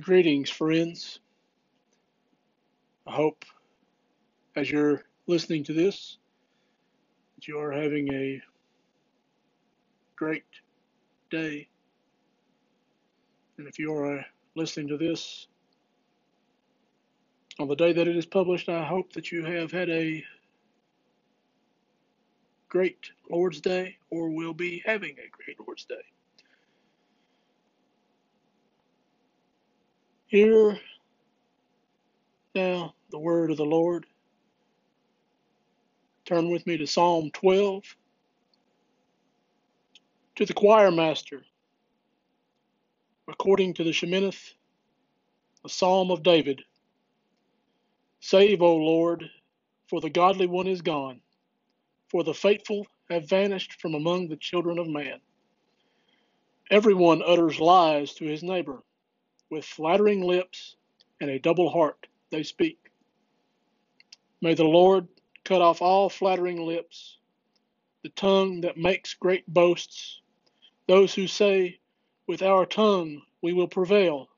Greetings, friends. I hope as you're listening to this that you are having a great day. And if you are uh, listening to this on the day that it is published, I hope that you have had a great Lord's Day or will be having a great Lord's Day. Hear now the word of the Lord. Turn with me to Psalm 12. To the choir master, according to the Sheminith, a psalm of David. Save, O Lord, for the godly one is gone, for the faithful have vanished from among the children of man. Everyone utters lies to his neighbor. With flattering lips and a double heart they speak. May the Lord cut off all flattering lips, the tongue that makes great boasts, those who say, With our tongue we will prevail,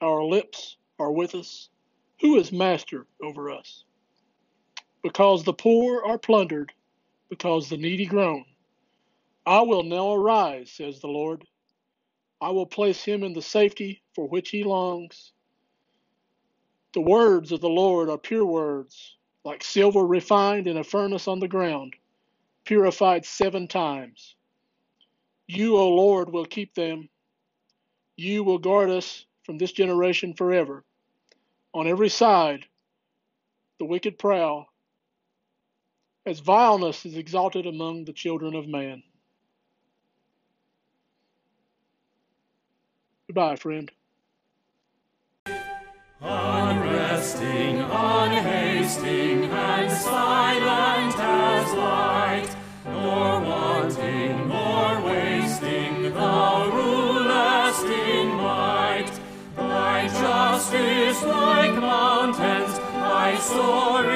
our lips are with us. Who is master over us? Because the poor are plundered, because the needy groan. I will now arise, says the Lord. I will place him in the safety for which he longs. The words of the Lord are pure words, like silver refined in a furnace on the ground, purified seven times. You, O Lord, will keep them. You will guard us from this generation forever. On every side, the wicked prowl, as vileness is exalted among the children of man. Goodbye, friend. Unresting, unhasting, and silent as light, nor wanting, nor wasting, thou rulest in might. Thy justice like mountains, thy sword